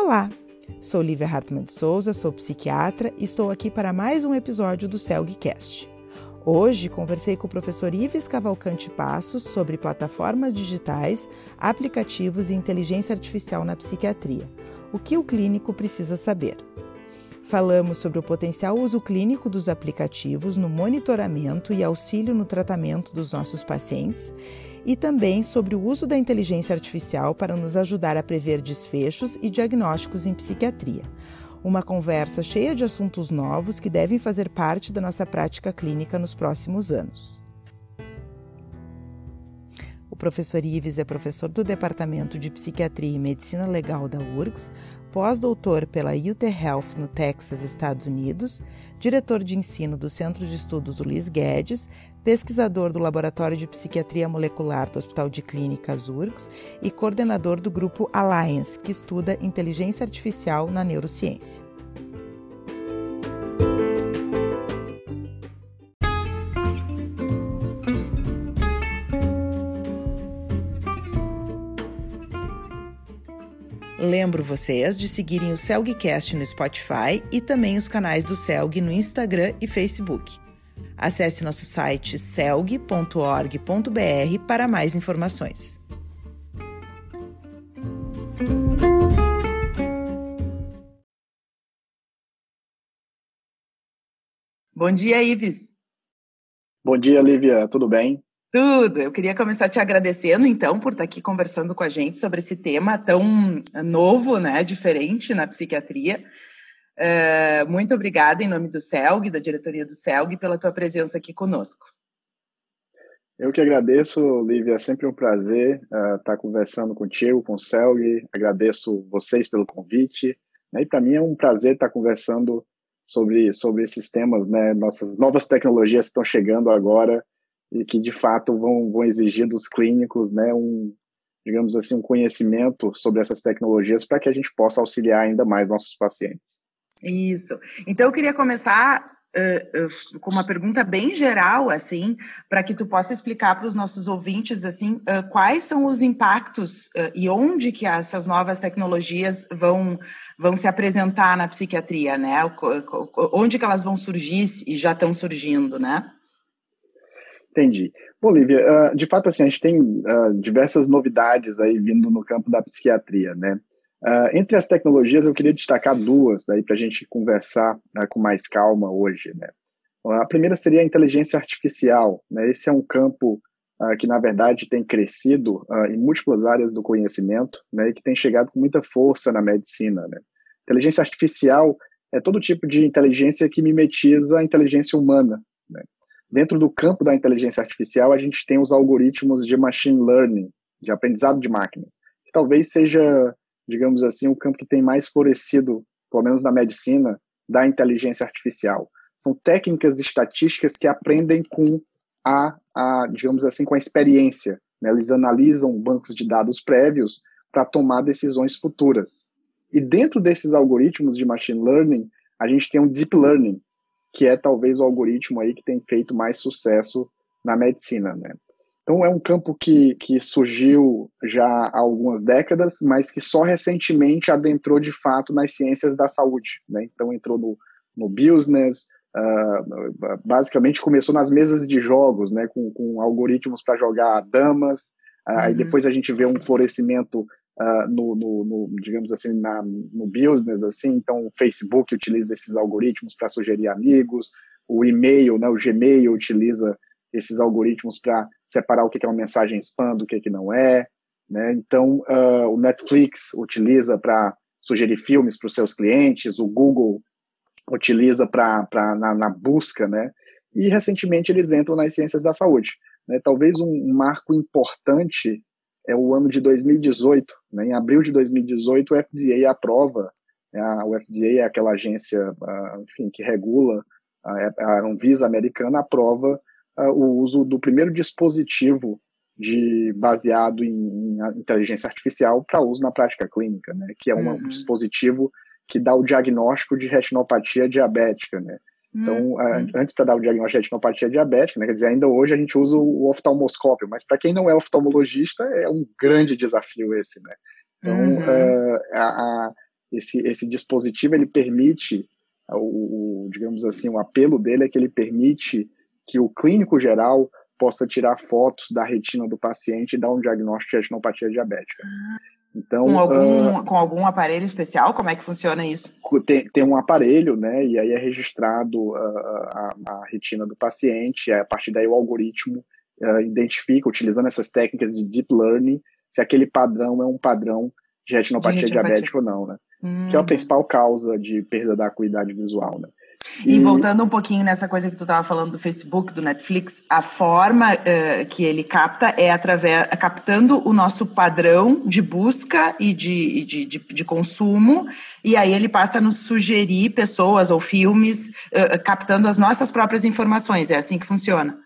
Olá, sou Lívia Hartmann de Souza, sou psiquiatra e estou aqui para mais um episódio do CELGcast. Hoje conversei com o professor Ives Cavalcante Passos sobre plataformas digitais, aplicativos e inteligência artificial na psiquiatria. O que o clínico precisa saber? Falamos sobre o potencial uso clínico dos aplicativos no monitoramento e auxílio no tratamento dos nossos pacientes e também sobre o uso da inteligência artificial para nos ajudar a prever desfechos e diagnósticos em psiquiatria. Uma conversa cheia de assuntos novos que devem fazer parte da nossa prática clínica nos próximos anos. O professor Ives é professor do Departamento de Psiquiatria e Medicina Legal da URGS, pós-doutor pela UT Health no Texas, Estados Unidos, diretor de ensino do Centro de Estudos Luiz Guedes, pesquisador do Laboratório de Psiquiatria Molecular do Hospital de Clínicas URGS e coordenador do grupo Alliance, que estuda inteligência artificial na neurociência. Lembro vocês de seguirem o Celgcast no Spotify e também os canais do Celg no Instagram e Facebook. Acesse nosso site celg.org.br para mais informações. Bom dia, Ives. Bom dia, Lívia. Tudo bem? Tudo. Eu queria começar te agradecendo, então, por estar aqui conversando com a gente sobre esse tema tão novo, né, diferente na psiquiatria. Uh, muito obrigada em nome do CELG, da diretoria do CELG, pela tua presença aqui conosco. Eu que agradeço, Lívia. É sempre um prazer uh, estar conversando contigo, com o CELG. Agradeço vocês pelo convite. Né, e para mim é um prazer estar conversando sobre, sobre esses temas, né? Nossas novas tecnologias estão chegando agora e que de fato vão, vão exigir dos clínicos, né, um, digamos assim, um conhecimento sobre essas tecnologias para que a gente possa auxiliar ainda mais nossos pacientes. Isso. Então eu queria começar uh, uh, com uma pergunta bem geral, assim, para que tu possa explicar para os nossos ouvintes, assim, uh, quais são os impactos e onde que essas novas tecnologias vão vão se apresentar na psiquiatria, né? Onde que elas vão surgir e já estão surgindo, né? Entendi. Bolívia, uh, de fato, assim, a gente tem uh, diversas novidades aí vindo no campo da psiquiatria, né? Uh, entre as tecnologias, eu queria destacar duas daí para a gente conversar com mais calma hoje, né? A primeira seria a inteligência artificial, né? Esse é um campo que, na verdade, tem crescido em múltiplas áreas do conhecimento, né? E que tem chegado com muita força na medicina, né? Inteligência artificial é todo tipo de inteligência que mimetiza a inteligência humana? Dentro do campo da inteligência artificial, a gente tem os algoritmos de machine learning, de aprendizado de máquinas, que talvez seja, digamos assim, o campo que tem mais florescido, pelo menos na medicina, da inteligência artificial. São técnicas estatísticas que aprendem com a, a digamos assim, com a experiência. Né? Eles analisam bancos de dados prévios para tomar decisões futuras. E dentro desses algoritmos de machine learning, a gente tem um deep learning, que é talvez o algoritmo aí que tem feito mais sucesso na medicina, né? Então é um campo que, que surgiu já há algumas décadas, mas que só recentemente adentrou de fato nas ciências da saúde, né? Então entrou no, no business, uh, basicamente começou nas mesas de jogos, né? Com, com algoritmos para jogar damas, uh, uhum. aí depois a gente vê um florescimento uh, no, no, no, digamos assim, na, no business, assim, então o Facebook utiliza esses algoritmos para sugerir amigos, o e-mail, né, o Gmail utiliza esses algoritmos para separar o que é uma mensagem spam do que, que não é, né, então uh, o Netflix utiliza para sugerir filmes para os seus clientes, o Google utiliza para na, na busca, né, e recentemente eles entram nas ciências da saúde. Né? Talvez um marco importante é o ano de 2018. Né? Em abril de 2018, o FDA aprova, né? o FDA é aquela agência enfim, que regula, uh, a Anvisa americana aprova o uso do primeiro dispositivo de baseado em, em inteligência artificial para uso na prática clínica, né? que é um uhum. dispositivo que dá o diagnóstico de retinopatia diabética, né? Então, uhum. antes para dar o diagnóstico de retinopatia diabética, né, quer dizer, ainda hoje a gente usa o oftalmoscópio, mas para quem não é oftalmologista, é um grande desafio esse, né? Então, uhum. uh, a, a, esse, esse dispositivo ele permite, o, o, digamos assim, o apelo dele é que ele permite que o clínico geral possa tirar fotos da retina do paciente e dar um diagnóstico de retinopatia diabética. Então, com algum, uh, com algum aparelho especial? Como é que funciona isso? Tem, tem um aparelho, né? E aí é registrado uh, a, a, retina do paciente. A partir daí o algoritmo uh, identifica, utilizando essas técnicas de deep learning, se aquele padrão é um padrão de retinopatia, de retinopatia. diabética ou não, né? Hum. Que é a hum. principal causa de perda da acuidade visual, né? E, e voltando um pouquinho nessa coisa que tu estava falando do Facebook, do Netflix, a forma uh, que ele capta é através captando o nosso padrão de busca e de, de, de, de, consumo, e aí ele passa a nos sugerir pessoas ou filmes uh, captando as nossas próprias informações. É assim que funciona.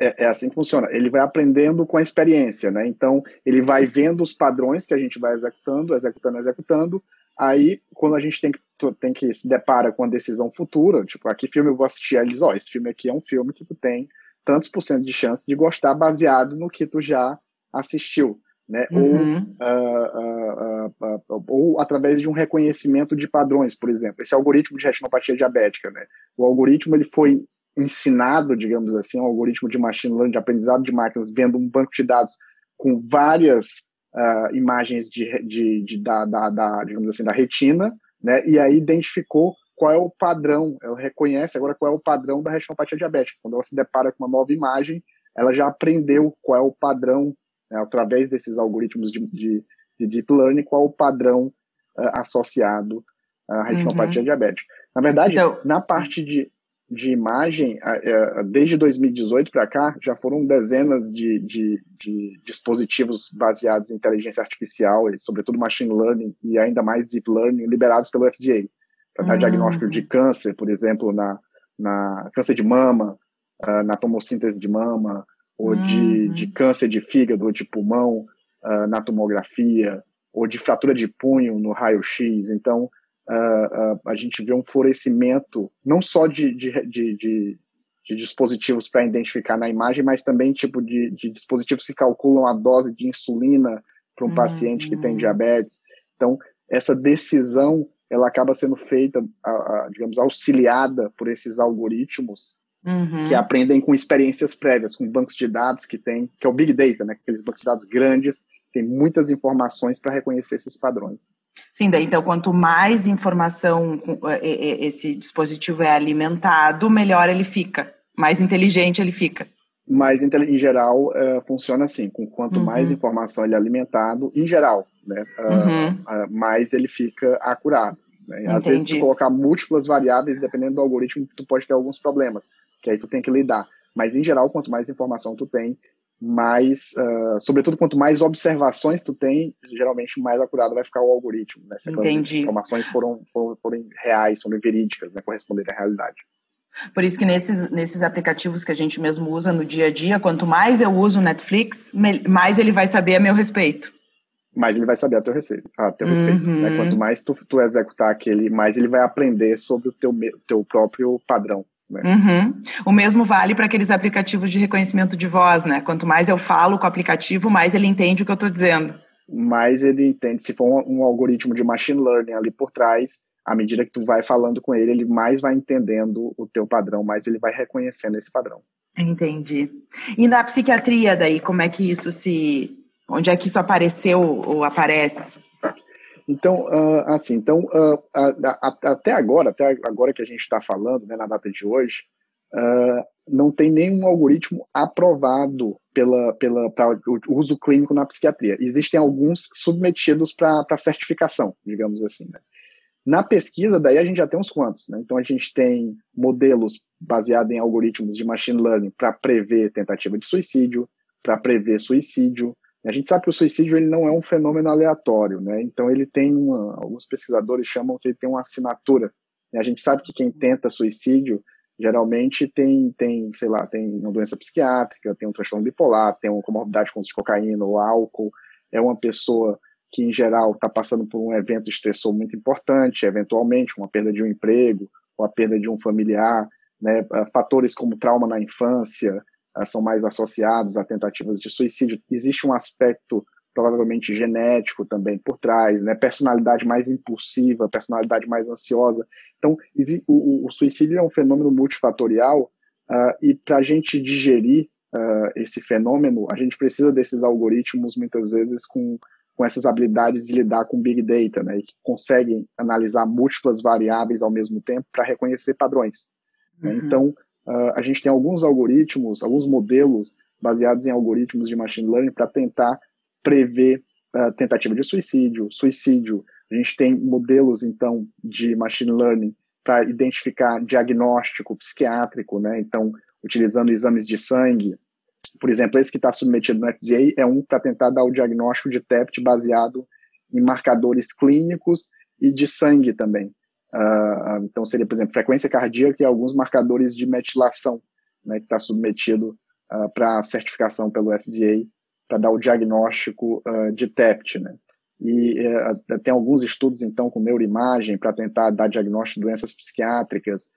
É, é, assim que funciona. Ele vai aprendendo com a experiência, né? Então, ele vai vendo os padrões que a gente vai executando, executando, executando, Aí, quando a gente tem que, tem que se depara com a decisão futura, tipo, aqui filme eu vou assistir, aí eles, ó, oh, esse filme aqui é um filme que tu tem tantos por cento de chance de gostar baseado no que tu já assistiu, né? Uhum. Ou, uh, uh, uh, ou através de um reconhecimento de padrões, por exemplo. Esse algoritmo de retinopatia diabética, né? O algoritmo ele foi ensinado, digamos assim, um algoritmo de machine learning, de aprendizado de máquinas, vendo um banco de dados com várias uh, imagens de, de, de da, da, da, digamos assim, da retina, né? E aí identificou qual é o padrão, ela reconhece agora qual é o padrão da retinopatia diabética. Quando ela se depara com uma nova imagem, ela já aprendeu qual é o padrão, né, através desses algoritmos de, de, de, deep learning, qual é o padrão uh, associado à retinopatia uhum. diabética. Na verdade, então, na parte de de imagem, desde 2018 para cá, já foram dezenas de, de, de, dispositivos baseados em inteligência artificial, e sobretudo machine learning e ainda mais deep learning, liberados pelo FDA, para uhum. diagnóstico de câncer, por exemplo, na, na câncer de mama, uh, na tomossíntese de mama, ou uhum. de, de câncer de fígado ou de pulmão, uh, na tomografia, ou de fratura de punho no raio-x. Então, uh, uh, a gente vê um florescimento não só de, de, de, de, de dispositivos para identificar na imagem, mas também tipo de, de dispositivos que calculam a dose de insulina para um uhum. paciente que tem diabetes. Então, essa decisão ela acaba sendo feita, digamos, auxiliada por esses algoritmos uhum. que aprendem com experiências prévias, com bancos de dados que tem, que é o Big Data, né? Aqueles bancos de dados grandes, tem muitas informações para reconhecer esses padrões. Sim, daí então quanto mais informação é, é, esse dispositivo é alimentado, melhor ele fica, mais inteligente ele fica. Mais em geral funciona assim, com quanto uhum. mais informação ele é alimentado, em geral, né, uh, uhum. uh, mais ele fica acurado. Né? Às vezes, tu colocar múltiplas variáveis, dependendo do algoritmo, tu pode ter alguns problemas, que aí tu tem que lidar. Mas, em geral, quanto mais informação tu tem, mais, uh, sobretudo quanto mais observações tu tem, geralmente mais acurado vai ficar o algoritmo, né? Se Entendi. as informações foram, foram, foram reais, foram verídicas, né? Corresponderem à realidade. Por isso que nesses, nesses aplicativos que a gente mesmo usa no dia a dia, quanto mais eu uso o Netflix, mais ele vai saber a meu respeito. Mais ele vai saber a teu, receito, a teu uhum. respeito. Né? Quanto mais tu, tu executar aquele, mais ele vai aprender sobre o teu, teu próprio padrão. Né? Uhum. O mesmo vale para aqueles aplicativos de reconhecimento de voz, né? Quanto mais eu falo com o aplicativo, mais ele entende o que eu estou dizendo. Mais ele entende. Se for um, um, algoritmo de machine learning ali por trás, à medida que tu vai falando com ele, ele mais vai entendendo o teu padrão, mais ele vai reconhecendo esse padrão. Entendi. E na psiquiatria daí, como é que isso se... Onde é que isso apareceu ou aparece? Então, uh, assim, então, uh, até agora, até agora que a gente está falando, né, na data de hoje, uh, não tem nenhum algoritmo aprovado pela, pela, para uso clínico na psiquiatria. Existem alguns submetidos para certificação, digamos assim. Né? Na pesquisa, daí a gente já tem uns quantos. Né? Então, a gente tem modelos baseados em algoritmos de machine learning para prever tentativa de suicídio, para prever suicídio, a gente sabe que o suicídio ele não é um fenômeno aleatório, né? Então ele tem uma, alguns pesquisadores chamam que ele tem uma assinatura. A gente sabe que quem tenta suicídio geralmente tem, tem, sei lá, tem uma doença psiquiátrica, tem um transtorno bipolar, tem uma comorbidade com cocaína ou álcool, é uma pessoa que em geral está passando por um evento estressor muito importante, eventualmente uma perda de um emprego, ou a perda de um familiar, né? Fatores como trauma na infância, são mais associados a tentativas de suicídio. Existe um aspecto provavelmente genético também por trás, né? Personalidade mais impulsiva, personalidade mais ansiosa. Então, o, o suicídio é um fenômeno multifatorial uh, e para a gente digerir uh, esse fenômeno, a gente precisa desses algoritmos muitas vezes com com essas habilidades de lidar com big data, né, que conseguem analisar múltiplas variáveis ao mesmo tempo para reconhecer padrões. Né? Uhum. Então, uh, a gente tem alguns algoritmos, alguns modelos baseados em algoritmos de machine learning para tentar prever uh, tentativa de suicídio, suicídio. A gente tem modelos, então, de machine learning para identificar diagnóstico psiquiátrico, né? Então, utilizando exames de sangue, por exemplo, esse que está submetido no FDA é um para tentar dar o diagnóstico de TEPT baseado em marcadores clínicos e de sangue também. Uh, então, seria, por exemplo, frequência cardíaca e alguns marcadores de metilação, né, que está submetido uh, para certificação pelo FDA para dar o diagnóstico uh, de TEPT. Né. E uh, tem alguns estudos, então, com neuroimagem para tentar dar diagnóstico de doenças psiquiátricas,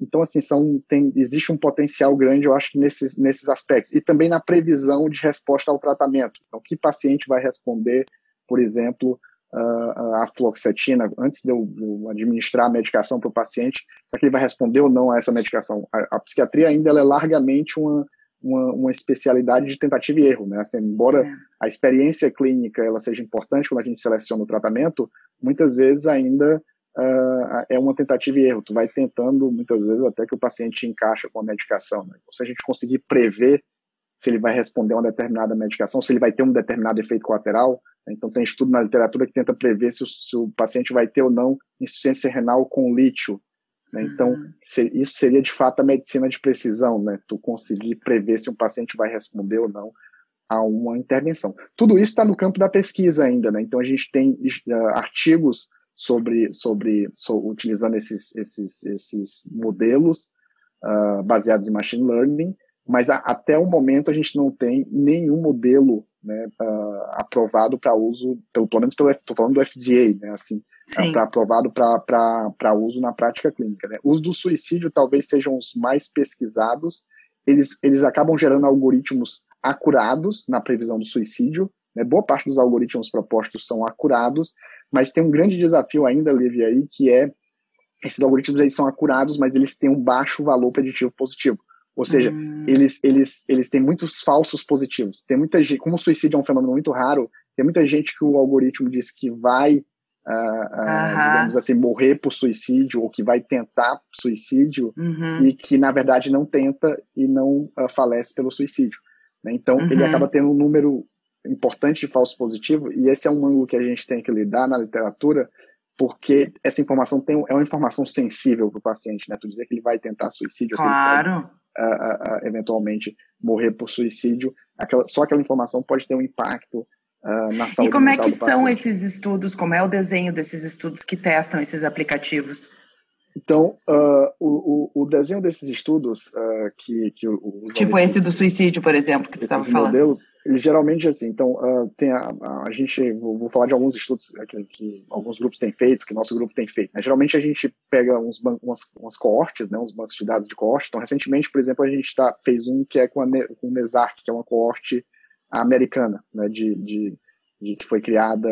então, assim, são, tem, existe um potencial grande, eu acho, nesses, nesses aspectos. E também na previsão de resposta ao tratamento. Então, que paciente vai responder, por exemplo, a fluoxetina, antes de eu, administrar a medicação para o paciente, para que ele vai responder ou não a essa medicação. A, a psiquiatria ainda é largamente uma, uma, uma, especialidade de tentativa e erro, né? Assim, embora é. a experiência clínica ela seja importante quando a gente seleciona o tratamento, muitas vezes ainda uh, é uma tentativa e erro. Tu vai tentando, muitas vezes, até que o paciente encaixa com a medicação. Né? Então, se a gente conseguir prever se ele vai responder a uma determinada medicação, se ele vai ter um determinado efeito colateral, né? então tem estudo na literatura que tenta prever se o, se o paciente vai ter ou não insuficiência renal com lítio. Né? Então, uhum. se, isso seria de fato a medicina de precisão, né? Tu conseguir prever se um paciente vai responder ou não a uma intervenção. Tudo isso está no campo da pesquisa ainda, né? Então a gente tem uh, artigos sobre, sobre, utilizando esses, esses, esses modelos uh, baseados em machine learning, mas a, até o momento a gente não tem nenhum modelo né, uh, aprovado para uso, pelo, pelo menos estou falando do FDA, né, assim, para aprovado para uso na prática clínica. Né. Os do suicídio talvez sejam os mais pesquisados, eles, eles acabam gerando algoritmos acurados na previsão do suicídio, né, boa parte dos algoritmos propostos são acurados, mas tem um grande desafio ainda, Levi, aí, que é esses algoritmos eles são acurados, mas eles têm um baixo valor preditivo positivo. Ou seja, hum. eles, eles, eles têm muitos falsos positivos. Tem muita gente, como o suicídio é um fenômeno muito raro, tem muita gente que o algoritmo diz que vai, uh, uh, digamos assim, morrer por suicídio ou que vai tentar suicídio uhum. e que, na verdade, não tenta e não uh, falece pelo suicídio. Né? Então, uhum. ele acaba tendo um número importante de falso positivo, e esse é um ângulo que a gente tem que lidar na literatura, porque essa informação tem, é uma informação sensível para o paciente, né? Tu dizer que ele vai tentar suicídio, claro. Uh, uh, eventualmente morrer por suicídio, aquela, só aquela informação pode ter um impacto uh, na saúde E como é que são esses estudos, como é o desenho desses estudos que testam esses aplicativos? Então, uh, o, o, desenho desses estudos uh, que, que os Tipo esse do suicídio, por exemplo, que tu estava falando. modelos, eles geralmente, assim, então, uh, tem a, a, gente, vou, vou, falar de alguns estudos que, que, alguns grupos têm feito, que nosso grupo tem feito. Né? Geralmente a gente pega uns umas, umas coortes, né, uns bancos de dados de coorte. Então, recentemente, por exemplo, a gente tá, fez um que é com, a, com o NESARC, que é uma coorte americana, né, de, de, de que foi criada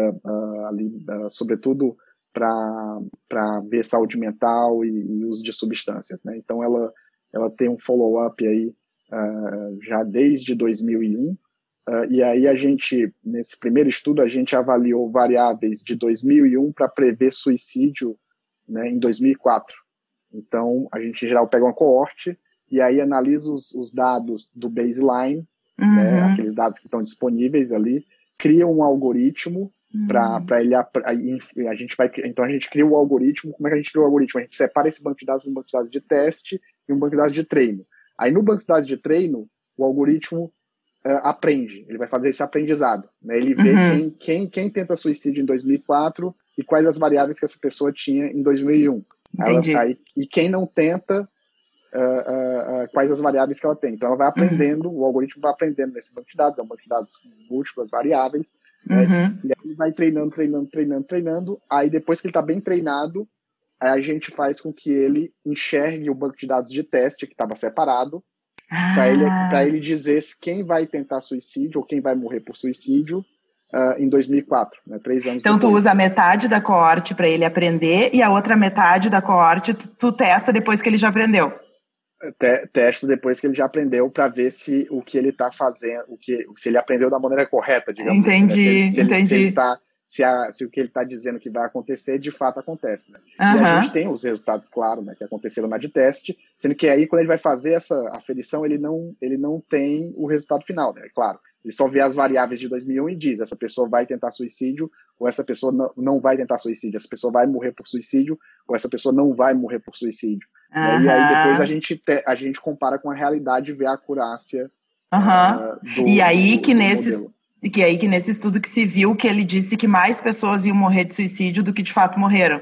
ali, sobretudo para ver saúde mental e, e, uso de substâncias. Né? Então, ela, ela tem um follow-up aí uh, já desde 2001, uh, ah, e aí a gente, nesse primeiro estudo, a gente avaliou variáveis de 2001 para prever suicídio né, em 2004. Então, a gente, em geral, pega uma coorte e aí analisa os, os dados do baseline, né, uhum. né, aqueles dados que estão disponíveis ali, cria um algoritmo para uhum. ele a, a, gente vai então a gente cria o algoritmo como é que a gente cria o algoritmo a gente separa esse banco de dados um banco de dados de teste e um banco de dados de treino aí no banco de dados de treino o algoritmo uh, aprende ele vai fazer esse aprendizado né? ele vê uhum. quem, quem quem tenta suicídio em 2004 e quais as variáveis que essa pessoa tinha em 2001 Entendi. Ela, aí, e quem não tenta uh, uh, quais as variáveis que ela tem então ela vai aprendendo uhum. o algoritmo vai aprendendo nesse banco de dados é um banco de dados com múltiplas variáveis né? Uhum. E aí ele vai treinando, treinando, treinando, treinando. Aí depois que ele está bem treinado, a gente faz com que ele enxergue o banco de dados de teste que estava separado, ah. para ele, ele dizer quem vai tentar suicídio ou quem vai morrer por suicídio, uh, em 2004, né, três anos Então, depois. tu usa metade da coorte para ele aprender e a outra metade da coorte tu, tu testa depois que ele já aprendeu. Te, testo depois que ele já aprendeu para ver se o que ele está fazendo, o que, se ele aprendeu da maneira correta, digamos entendi, assim, né? se, se entendi. Ele, se, ele tá, se, a, se, o que ele está dizendo que vai acontecer, de fato acontece. Né? Uhum. E a gente tem os resultados, claro, né, que aconteceram na de teste, sendo que aí, quando ele vai fazer essa aferição, ele não, ele não tem o resultado final, né? Claro. Ele só vê as variáveis de 2001 e diz: essa pessoa vai tentar suicídio ou essa pessoa não, não vai tentar suicídio, essa pessoa vai morrer por suicídio ou essa pessoa não vai morrer por suicídio. Uhum. E aí depois a gente, te, a gente compara com a realidade e vê a acurácia. Uhum. Uh, do, e aí que nesses. E que aí que nesse estudo que se viu que ele disse que mais pessoas iam morrer de suicídio do que de fato morreram.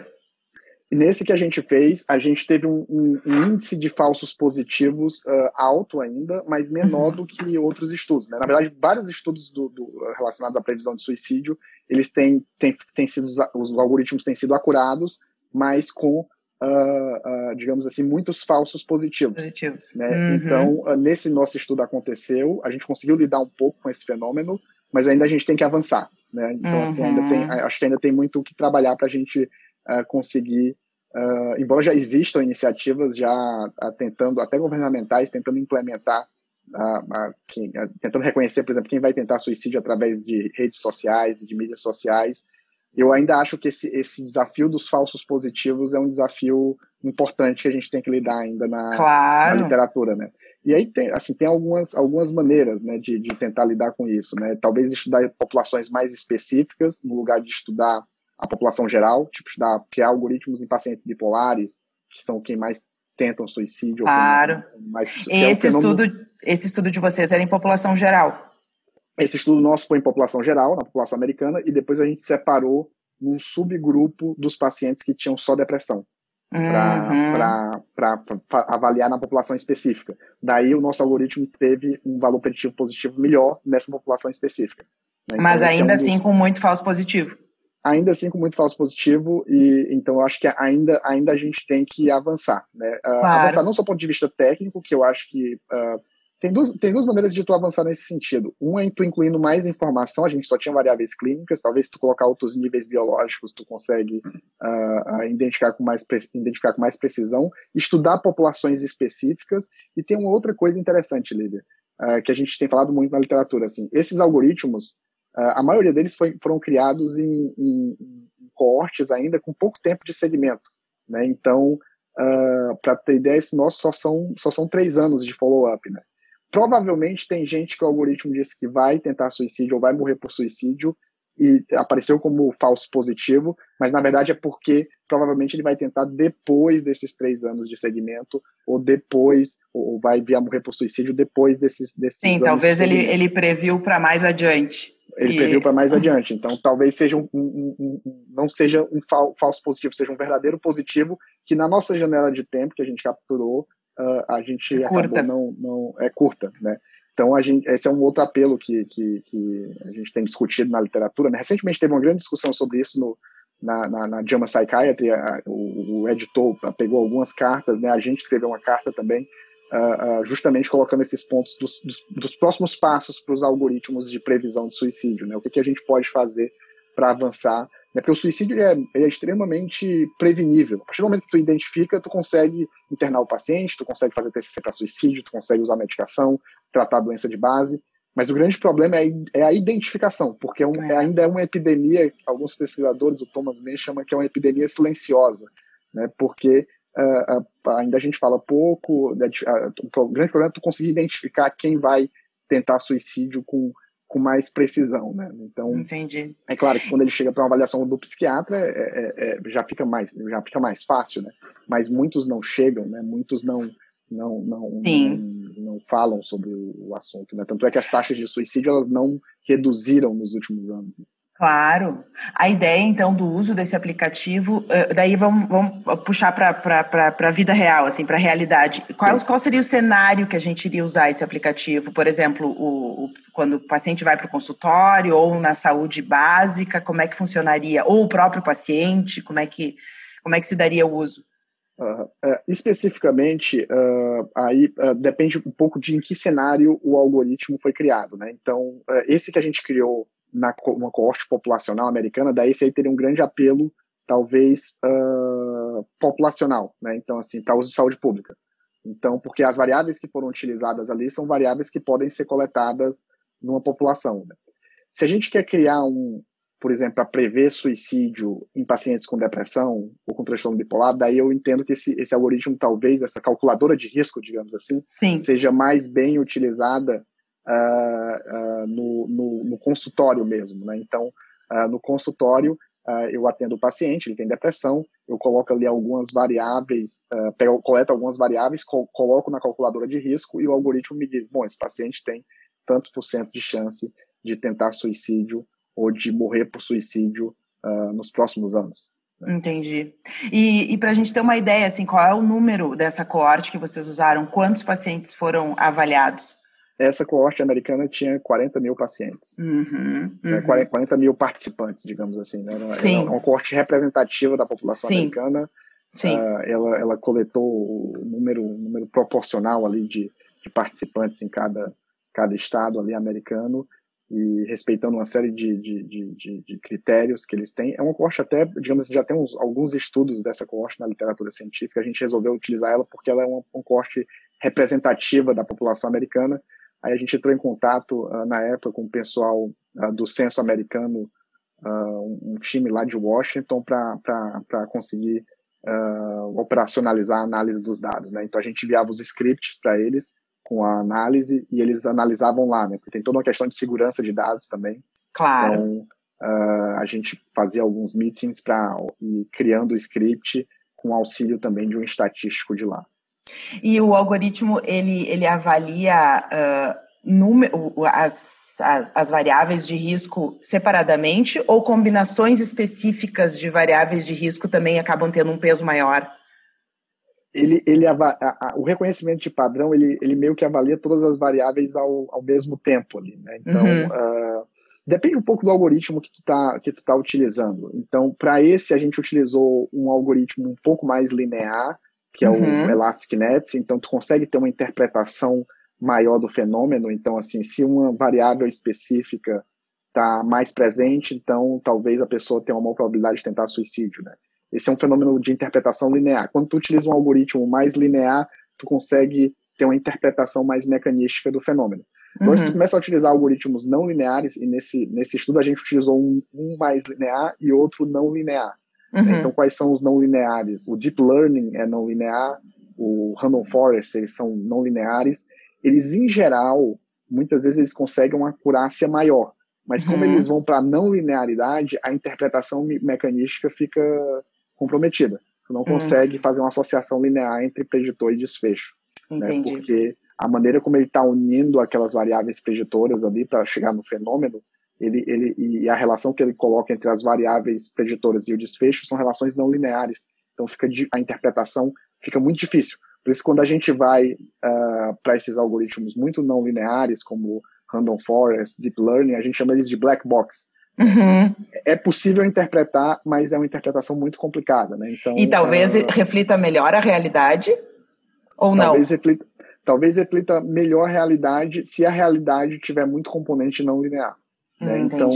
Nesse que a gente fez, a gente teve um, um, um índice de falsos positivos uh, alto ainda, mas menor uhum. do que outros estudos. Né? Na verdade, vários estudos do, do, relacionados à previsão de suicídio, eles têm, têm, têm sido, os algoritmos têm sido acurados, mas com, uh, uh, digamos assim, muitos falsos positivos. Positivos. Né? Uhum. Então, nesse nosso estudo aconteceu, a gente conseguiu lidar um pouco com esse fenômeno, mas ainda a gente tem que avançar. Né? Então, uhum. assim, ainda tem, uhum. acho que ainda tem muito o que trabalhar para a gente uh, conseguir, uh, embora já existam iniciativas já uh, tentando, até governamentais, tentando implementar, quem, tentando reconhecer, por exemplo, quem vai tentar suicídio através de redes sociais e de mídias sociais. Eu ainda acho que esse, esse desafio dos falsos positivos é um desafio importante que a gente tem que lidar ainda na, claro. na literatura, né? E aí tem, assim, tem algumas, algumas maneiras né, de, de tentar lidar com isso. Né? Talvez estudar populações mais específicas, no lugar de estudar a população geral, tipo estudar, criar algoritmos em pacientes bipolares, que são quem mais tentam suicídio. Claro. Mais, esse, é um estudo, esse estudo de vocês era em população geral? Esse estudo nosso foi em população geral, na população americana, e depois a gente separou num subgrupo dos pacientes que tinham só depressão. Uhum. Para avaliar na população específica. Daí o nosso algoritmo teve um valor preditivo positivo melhor nessa população específica. Né? Mas então, ainda é um assim dos... com muito falso positivo ainda assim com muito falso positivo e então eu acho que ainda ainda a gente tem que avançar né uh, claro. avançar não só do ponto de vista técnico que eu acho que uh, tem duas, tem duas maneiras de tu avançar nesse sentido. Uma é tu incluindo mais informação, a gente só tinha variáveis clínicas, talvez tu colocar outros níveis biológicos, tu consegue uh, identificar, com mais identificar com mais precisão, estudar populações específicas, e tem uma outra coisa interessante, Lívia, uh, que a gente tem falado muito na literatura, assim, esses algoritmos, Uh, a maioria deles foi, foram criados em, em, em, coortes ainda com pouco tempo de segmento. Né? Então, para ter ideia, esse nosso só são, só são três anos de follow-up. Né? Provavelmente tem gente que o algoritmo disse que vai tentar suicídio ou vai morrer por suicídio e apareceu como falso positivo, mas na verdade é porque provavelmente ele vai tentar depois desses três anos de segmento ou depois, ou vai vir a morrer por suicídio depois desses, desses Sim, talvez ele, ele previu para mais adiante. Ele e... previu para mais adiante. Então, talvez seja um, um, um, não seja um falso positivo, seja um verdadeiro positivo que na nossa janela de tempo que a gente capturou, uh, a gente é curta. não, não é curta, né? Então, a gente, esse é um outro apelo que, que, que a gente tem discutido na literatura. Né? Recentemente teve uma grande discussão sobre isso no, na, na, na JAMA Psychiatry. A, o, o, editor pegou algumas cartas, né? a gente escreveu uma carta também, uh, uh, justamente colocando esses pontos dos, dos, dos próximos passos para os algoritmos de previsão de suicídio. Né? O que, que a gente pode fazer para avançar né? Porque o suicídio é, é, extremamente prevenível. A partir do momento que tu identifica, tu consegue internar o paciente, tu consegue fazer TCC para suicídio, tu consegue usar medicação, tratar a doença de base. Mas o grande problema é, é a identificação, porque é um, é. ainda é uma epidemia, alguns pesquisadores, o Thomas May chama que é uma epidemia silenciosa, né? porque uh, uh, ainda a gente fala pouco, uh, o grande problema é tu conseguir identificar quem vai tentar suicídio com com mais precisão, né? Então, Entendi. é claro que quando ele chega para uma avaliação do psiquiatra, é, é, é, já fica mais, já fica mais fácil, né? Mas muitos não chegam, né? Muitos não não não, não, não falam sobre o assunto, né? Tanto é que as taxas de suicídio elas não reduziram nos últimos anos. Né? Claro. A ideia, então, do uso desse aplicativo, eh, daí vamos, vamos puxar para a vida real, assim, para a realidade. Qual, qual seria o cenário que a gente iria usar esse aplicativo? Por exemplo, o, o quando o paciente vai para o consultório ou na saúde básica, como é que funcionaria? Ou o próprio paciente, como é que, como é que se daria o uso? Uh, uh, especificamente, uh, aí depende um pouco de em que cenário o algoritmo foi criado. Né? Então, esse que a gente criou na uma coorte populacional americana, daí esse aí teria um grande apelo, talvez, uh, populacional, né? Então, assim, para uso de saúde pública. Então, porque as variáveis que foram utilizadas ali são variáveis que podem ser coletadas numa população. Né? Se a gente quer criar um, por exemplo, para prever suicídio em pacientes com depressão ou com transtorno bipolar, daí eu entendo que esse, esse algoritmo, talvez, essa calculadora de risco, digamos assim, Sim. seja mais bem utilizada uh, no, no, no, consultório mesmo. Né? Então, uh, no consultório, eu atendo o paciente, ele tem depressão, eu coloco ali algumas variáveis, pego, coleto algumas variáveis, co coloco na calculadora de risco e o algoritmo me diz, bom, esse paciente tem tantos por cento de chance de tentar suicídio ou de morrer por suicídio uh, nos próximos anos. Né? Entendi. E, e para a gente ter uma ideia, assim, qual é o número dessa coorte que vocês usaram? Quantos pacientes foram avaliados? Essa coorte americana tinha 40 mil pacientes. Uhum, uhum. 40 mil participantes, digamos assim. Né? Era, Sim. Era uma coorte representativa da população Sim. americana. Sim. Uh, ela, ela coletou o número, um número proporcional ali de, de participantes em cada, cada estado ali americano e respeitando uma série de, de, de, de, critérios que eles têm. É uma coorte até, digamos assim, já tem uns, alguns estudos dessa coorte na literatura científica, a gente resolveu utilizar ela porque ela é uma, uma coorte representativa da população americana. Aí a gente entrou em contato uh, na época com o pessoal uh, do Censo Americano, uh, um time lá de Washington, para conseguir operacionalizar a análise dos dados. Né? Então a gente enviava os scripts para eles, com a análise e eles analisavam lá, né? Porque tem toda uma questão de segurança de dados também. Claro. Então, a gente fazia alguns meetings para ir criando o script com auxílio também de um estatístico de lá. E o algoritmo ele ele avalia uh, número, as, as, as variáveis de risco separadamente ou combinações específicas de variáveis de risco também acabam tendo um peso maior? ele, ele a, a, o reconhecimento de padrão ele, ele meio que avalia todas as variáveis ao, ao mesmo tempo ali, né? Então uhum. uh, depende um pouco do algoritmo que tu tá que tu tá utilizando. Então para esse a gente utilizou um algoritmo um pouco mais linear que é uhum. o Elastic Nets. Então tu consegue ter uma interpretação maior do fenômeno. Então assim se uma variável específica está mais presente, então talvez a pessoa tenha uma maior probabilidade de tentar suicídio, né? Esse é um fenômeno de interpretação linear. Quando tu utiliza um algoritmo mais linear, tu consegue ter uma interpretação mais mecanística do fenômeno. Então, uhum. se tu começa a utilizar algoritmos não lineares, e nesse, nesse estudo a gente utilizou um, um mais linear e outro não linear. Né? Uhum. Então, quais são os não lineares? O Deep Learning é não linear, o Random Forest, eles são não lineares. Eles, em geral, muitas vezes eles conseguem uma acurácia maior. Mas como uhum. eles vão para não linearidade, a interpretação mecanística fica comprometida. Tu não hum. consegue fazer uma associação linear entre preditor e desfecho. Né? Entendi. Né? Porque a maneira como ele está unindo aquelas variáveis preditoras ali para chegar no fenômeno, ele, ele, e a relação que ele coloca entre as variáveis preditoras e o desfecho são relações não lineares. Então fica a interpretação fica muito difícil. Por isso, quando a gente vai uh, ah, para esses algoritmos muito não lineares, como Random Forest, Deep Learning, a gente chama eles de black box. Uhum. É possível interpretar, mas é uma interpretação muito complicada, né? Então, e talvez uh, reflita melhor a realidade ou talvez não? Reflita, talvez reflita melhor a realidade se a realidade tiver muito componente não linear. Né? Hum, então,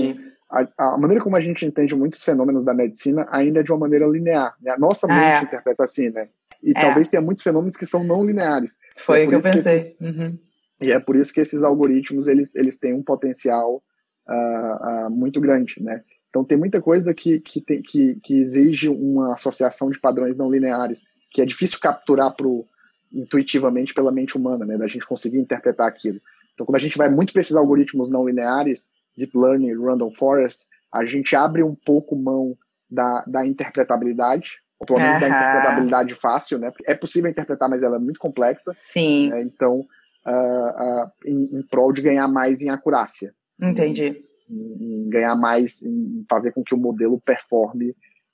a, a, maneira como a gente entende muitos fenômenos da medicina ainda é de uma maneira linear. Né? A nossa mente ah, é. interpreta assim, né? E é. talvez tenha muitos fenômenos que são não lineares. Foi é o que eu pensei. Que esses, uhum. E é por isso que esses algoritmos eles, eles têm um potencial uh, uh, muito grande, né? Então tem muita coisa que, que, tem, que, que exige uma associação de padrões não lineares, que é difícil capturar pro, intuitivamente pela mente humana, né? Da gente conseguir interpretar aquilo. Então quando a gente vai muito para esses algoritmos não lineares, deep learning, random forest, a gente abre um pouco mão da, da interpretabilidade, ou pelo menos da interpretabilidade fácil, né? É possível interpretar, mas ela é muito complexa. Sim. Né? Então, uh, uh, em, em prol de ganhar mais em acurácia. Entendi. Em, em ganhar mais, em fazer com que o modelo performe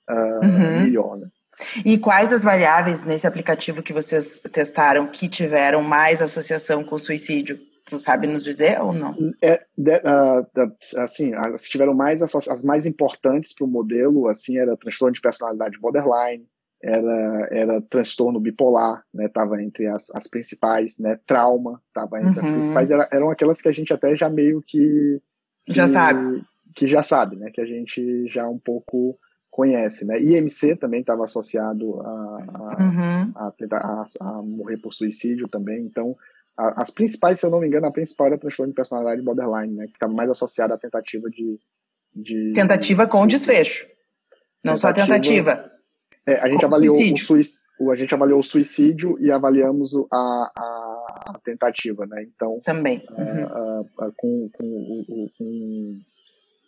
uh, uhum. melhor. Né? E quais as variáveis nesse aplicativo que vocês testaram que tiveram mais associação com suicídio? Tu sabe nos dizer ou não? É, de, uh, assim, as que tiveram mais as mais importantes para o modelo, assim, era transtorno de personalidade borderline, era, era transtorno bipolar, né, estava entre as, as principais, né, trauma estava entre uhum. as principais, era, eram aquelas que a gente até já meio que, que, já sabe, que já sabe, né? Que a gente já um pouco conhece, né? IMC também estava associado a, a, uhum. a, a, a, morrer por suicídio também. Então, as principais, se eu não me engano, a principal era transtorno de personalidade borderline, né? Que estava mais associada à tentativa de, de tentativa com desfecho, não só tentativa. É, a gente avaliou suicídio. o suicídio, a gente avaliou o suicídio e avaliamos a, a, a tentativa, né? Então também uhum. com, com, com, com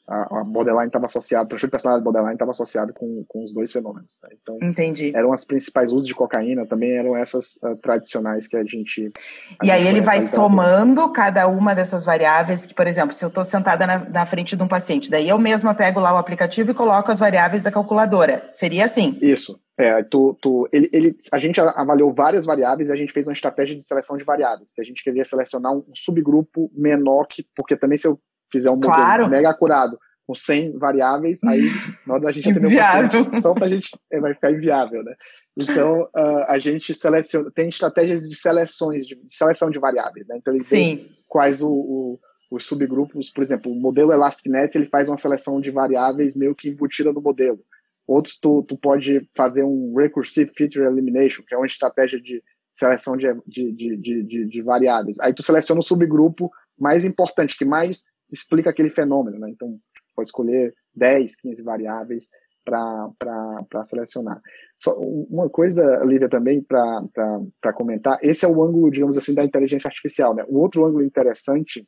a, a borderline estava associado, o transtorno de personalidade borderline estava associado com, com os dois fenômenos. Né? Então, Entendi. eram as principais usos de cocaína, também eram essas uh, tradicionais que a gente. A e gente aí ele vai somando cada uma dessas variáveis, que, por exemplo, se eu estou sentada na, na, frente de um paciente, daí eu mesma pego lá o aplicativo e coloco as variáveis da calculadora. Seria assim? Isso. É, tu, tu, ele, ele, a gente avaliou várias variáveis e a gente fez uma estratégia de seleção de variáveis, que a gente queria selecionar um, um subgrupo menor, que, porque também se eu fizer um modelo claro. mega acurado com 100 variáveis, aí na hora da gente atender o paciente, só para a gente é, vai ficar inviável, né? Então, uh, a gente seleciona, tem estratégias de seleções, de, de seleção de variáveis, né? Então, ele Sim. quais o, o, os subgrupos, por exemplo, o modelo ElasticNet, ele faz uma seleção de variáveis meio que embutida no modelo. Outros, tu, tu pode fazer um Recursive Feature Elimination, que é uma estratégia de seleção de, de, de, de, de variáveis. Aí tu seleciona o subgrupo mais importante, que mais explica aquele fenômeno, né? Então, pode escolher 10, 15 variáveis para selecionar. Só uma coisa, Lívia, também para comentar, esse é o ângulo, digamos assim, da inteligência artificial. Né? O outro ângulo interessante,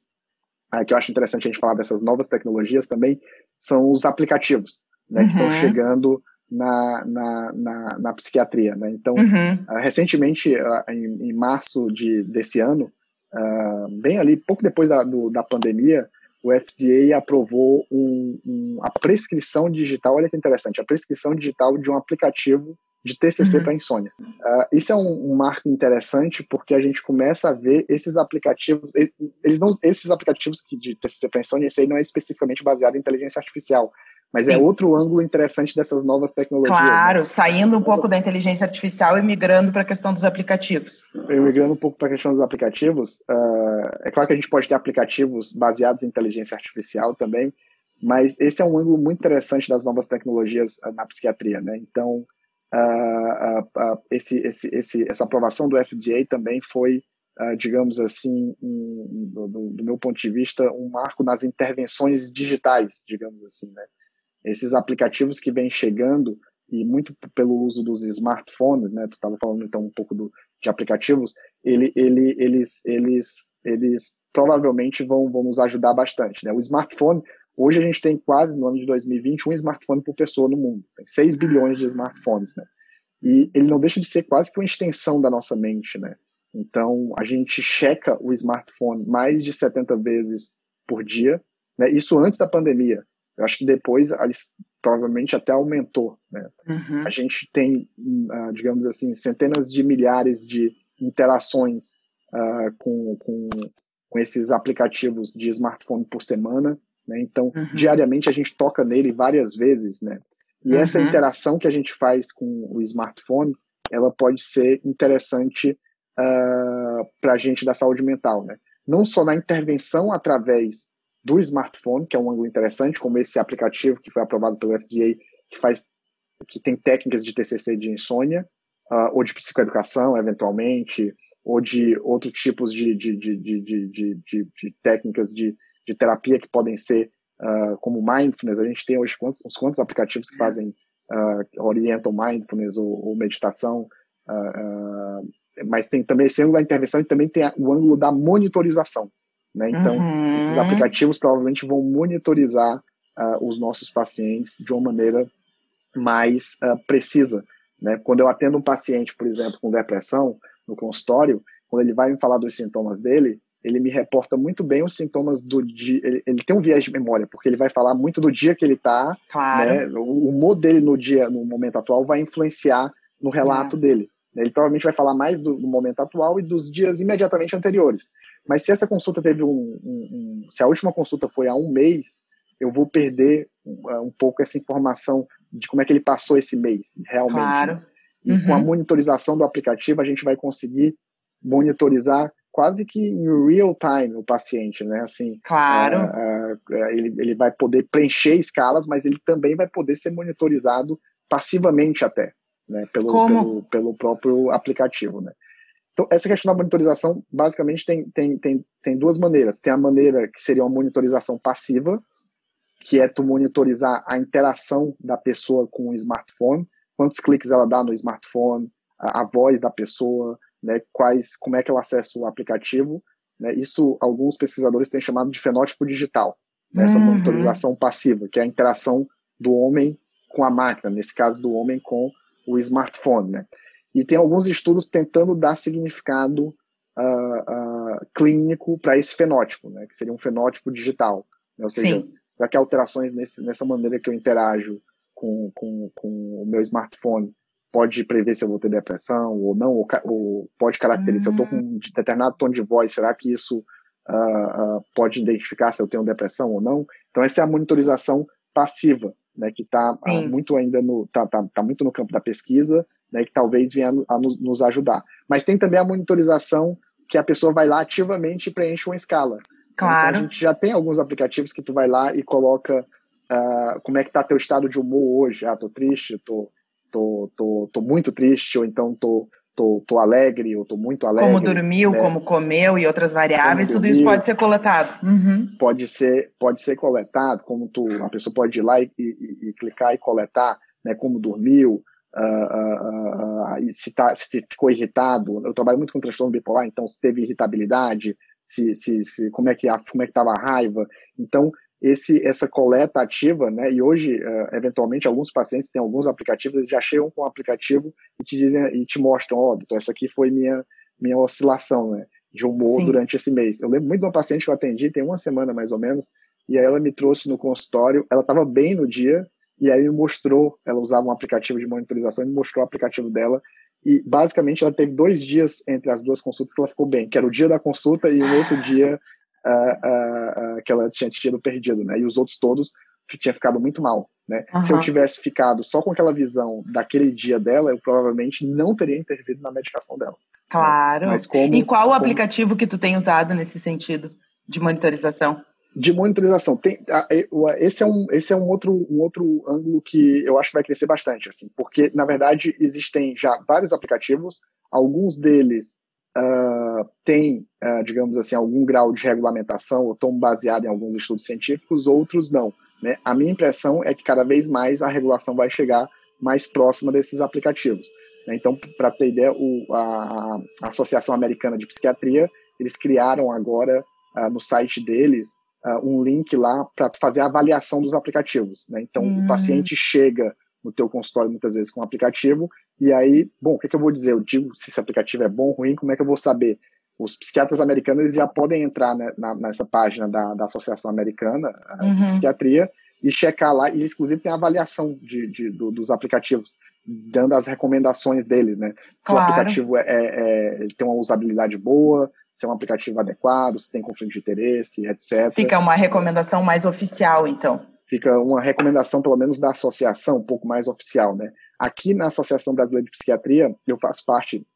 ah, que eu acho interessante a gente falar dessas novas tecnologias também, são os aplicativos, né, uhum. que estão chegando na, na, na, na, psiquiatria. Né? Então, uhum. uh, recentemente, uh, em, março de, desse ano, uh, bem ali, pouco depois da, do, da pandemia, o FDA aprovou um, um, a prescrição digital, olha que interessante, a prescrição digital de um aplicativo de TCC uhum. para insônia. Uh, isso é um, um, marco interessante porque a gente começa a ver esses aplicativos, eles não, esses aplicativos que de TCC para insônia, esse aí não é especificamente baseado em inteligência artificial, mas é Sim. é outro ângulo interessante dessas novas tecnologias. Né? Claro, né? saindo um pouco da inteligência artificial e migrando para a questão dos aplicativos. Migrando um pouco para a questão dos aplicativos, uh, é claro que a gente pode ter aplicativos baseados em inteligência artificial também, mas esse é um ângulo muito interessante das novas tecnologias uh, na psiquiatria, né? Então, uh, esse, esse, esse, essa aprovação do FDA também foi, digamos assim, um, do, do meu ponto de vista, um marco nas intervenções digitais, digamos assim, né? Esses aplicativos que vêm chegando e muito pelo uso dos smartphones, né? Tu estava falando então um pouco do, de aplicativos, ele, ele, eles, eles, eles provavelmente vão, vão nos ajudar bastante, né? O smartphone, hoje a gente tem quase no ano de 2020 um smartphone por pessoa no mundo, tem 6 bilhões de smartphones, né? E ele não deixa de ser quase que uma extensão da nossa mente, né? Então a gente checa o smartphone mais de 70 vezes por dia, né? Isso antes da pandemia. Eu acho que depois provavelmente até aumentou. Né? Uhum. A gente tem, uh, digamos assim, centenas de milhares de interações uh, com, com, com, esses aplicativos de smartphone por semana. Né? Então, uhum. diariamente a gente toca nele várias vezes. Né? E uhum. essa interação que a gente faz com o smartphone, ela pode ser interessante uh, ah, para a gente da saúde mental. Né? Não só na intervenção através do smartphone, que é um ângulo interessante, como esse aplicativo que foi aprovado pelo FDA, que faz que tem técnicas de TCC de insônia, uh, ou de psicoeducação, eventualmente, ou de outros tipos de, de, de, de, técnicas de, de terapia que podem ser uh, como mindfulness. A gente tem hoje quantos, uns quantos aplicativos que fazem, uh, orientam mindfulness ou, ou meditação, mas tem também esse ângulo da intervenção e também tem o ângulo da monitorização. Né? Então, uhum. esses aplicativos provavelmente vão monitorizar uh, os nossos pacientes de uma maneira mais uh, precisa. Né? Quando eu atendo um paciente, por exemplo, com depressão no consultório, quando ele vai me falar dos sintomas dele, ele me reporta muito bem os sintomas do dia. Ele, ele tem um viés de memória, porque ele vai falar muito do dia que ele está. Claro. Né? O humor dele no dia, no momento atual, vai influenciar no relato é. dele. Ele provavelmente vai falar mais do, do, momento atual e dos dias imediatamente anteriores. Mas se essa consulta teve um, um, um, se a última consulta foi há um mês, eu vou perder um, uh, um pouco essa informação de como é que ele passou esse mês, realmente. Claro. E uhum. com a uhum. monitorização do aplicativo, a gente vai conseguir monitorizar quase que em real time o paciente, né? Assim, claro. ele, ele vai poder preencher escalas, mas ele também vai poder ser monitorizado passivamente até, né? Pelo, pelo, pelo, próprio aplicativo, né? Então, essa questão da monitorização, basicamente, tem, tem, tem, tem duas maneiras. Tem a maneira que seria uma monitorização passiva, que é tu monitorizar a interação da pessoa com o smartphone, quantos cliques ela dá no smartphone, a, a voz da pessoa, né, quais, como é que ela acessa o aplicativo. Né, isso alguns pesquisadores têm chamado de fenótipo digital, né, essa uhum. monitorização passiva, que é a interação do homem com a máquina, nesse caso do homem com o smartphone. Né. E tem alguns estudos tentando dar significado uh, uh, clínico para esse fenótipo, né, que seria um fenótipo digital. Né, ou seja, Sim. será que alterações nesse, nessa maneira que eu interajo com, com, com o meu smartphone pode prever se eu vou ter depressão ou não, ou, ou pode caracterizar, se eu estou com um determinado tom de voz, será que isso uh, uh, pode identificar se eu tenho depressão ou não? Então essa é a monitorização passiva, né, que está uh, muito ainda no, tá, tá, tá, muito no campo da pesquisa, né, que talvez venha a nos, nos, ajudar. Mas tem também a monitorização que a pessoa vai lá ativamente e preenche uma escala. Claro. Então, a gente já tem alguns aplicativos que tu vai lá e coloca como é que está teu estado de humor hoje. Ah, tô triste, tô tô, tô, tô muito triste, ou então tô, tô, tô alegre, ou tô muito alegre. Como dormiu, né? como comeu e outras variáveis, tudo isso pode ser coletado. Uhum. Pode ser, pode ser coletado, como tu, a pessoa pode ir lá e, e, e clicar e coletar, né, como dormiu, uh, uh, uh, se, tá, se ficou irritado. Eu trabalho muito com transtorno bipolar, então se teve irritabilidade, se, se, se como é que como é que estava a raiva. Então esse, essa coleta ativa, né? E hoje, uh, eventualmente, alguns pacientes têm alguns aplicativos, eles já chegam com o aplicativo e te dizem e te mostram, ó, oh, doutor, essa aqui foi minha minha oscilação, né? De humor Sim. durante esse mês. Eu lembro muito de uma paciente que eu atendi, tem uma semana mais ou menos, e aí ela me trouxe no consultório, ela estava bem no dia, e aí me mostrou, ela usava um aplicativo de monitorização, me mostrou o aplicativo dela, e basicamente ela teve dois dias entre as duas consultas que ela ficou bem, que era o dia da consulta e o outro dia uh, uh, que ela tinha tido perdido, né? E os outros todos tinha ficado muito mal, né? Uhum. Se eu tivesse ficado só com aquela visão daquele dia dela, eu provavelmente não teria intervido na medicação dela. Claro. Mas como, e qual o como... aplicativo que tu tem usado nesse sentido de monitorização? De monitorização, tem, esse é um esse é um outro um outro ângulo que eu acho que vai crescer bastante, assim, porque na verdade existem já vários aplicativos, alguns deles uh, tem, uh, digamos assim, algum grau de regulamentação ou estão baseados em alguns estudos científicos, outros não. Né? A minha impressão é que cada vez mais a regulação vai chegar mais próxima desses aplicativos. Né? Então, para ter ideia, o, a, a, Associação Americana de Psiquiatria, eles criaram agora uh, no site deles um link lá para fazer a avaliação dos aplicativos. Né? Então, hum. o paciente chega no teu consultório muitas vezes com o aplicativo e aí, bom, o que, que eu vou dizer? Eu digo se esse aplicativo é bom ou ruim, como é que eu vou saber? Os psiquiatras americanos eles já podem entrar né, na, nessa página da, da Associação Americana uhum. de Psiquiatria e checar lá, e inclusive tem a avaliação de, de do, dos aplicativos, dando as recomendações deles, né? Se claro. o aplicativo é, é, é, tem uma usabilidade boa, se é um aplicativo adequado, se tem conflito de interesse, etc. Fica uma recomendação mais oficial, então. Fica uma recomendação, pelo menos, da associação, um pouco mais oficial, né? Aqui na Associação Brasileira de Psiquiatria, eu faço parte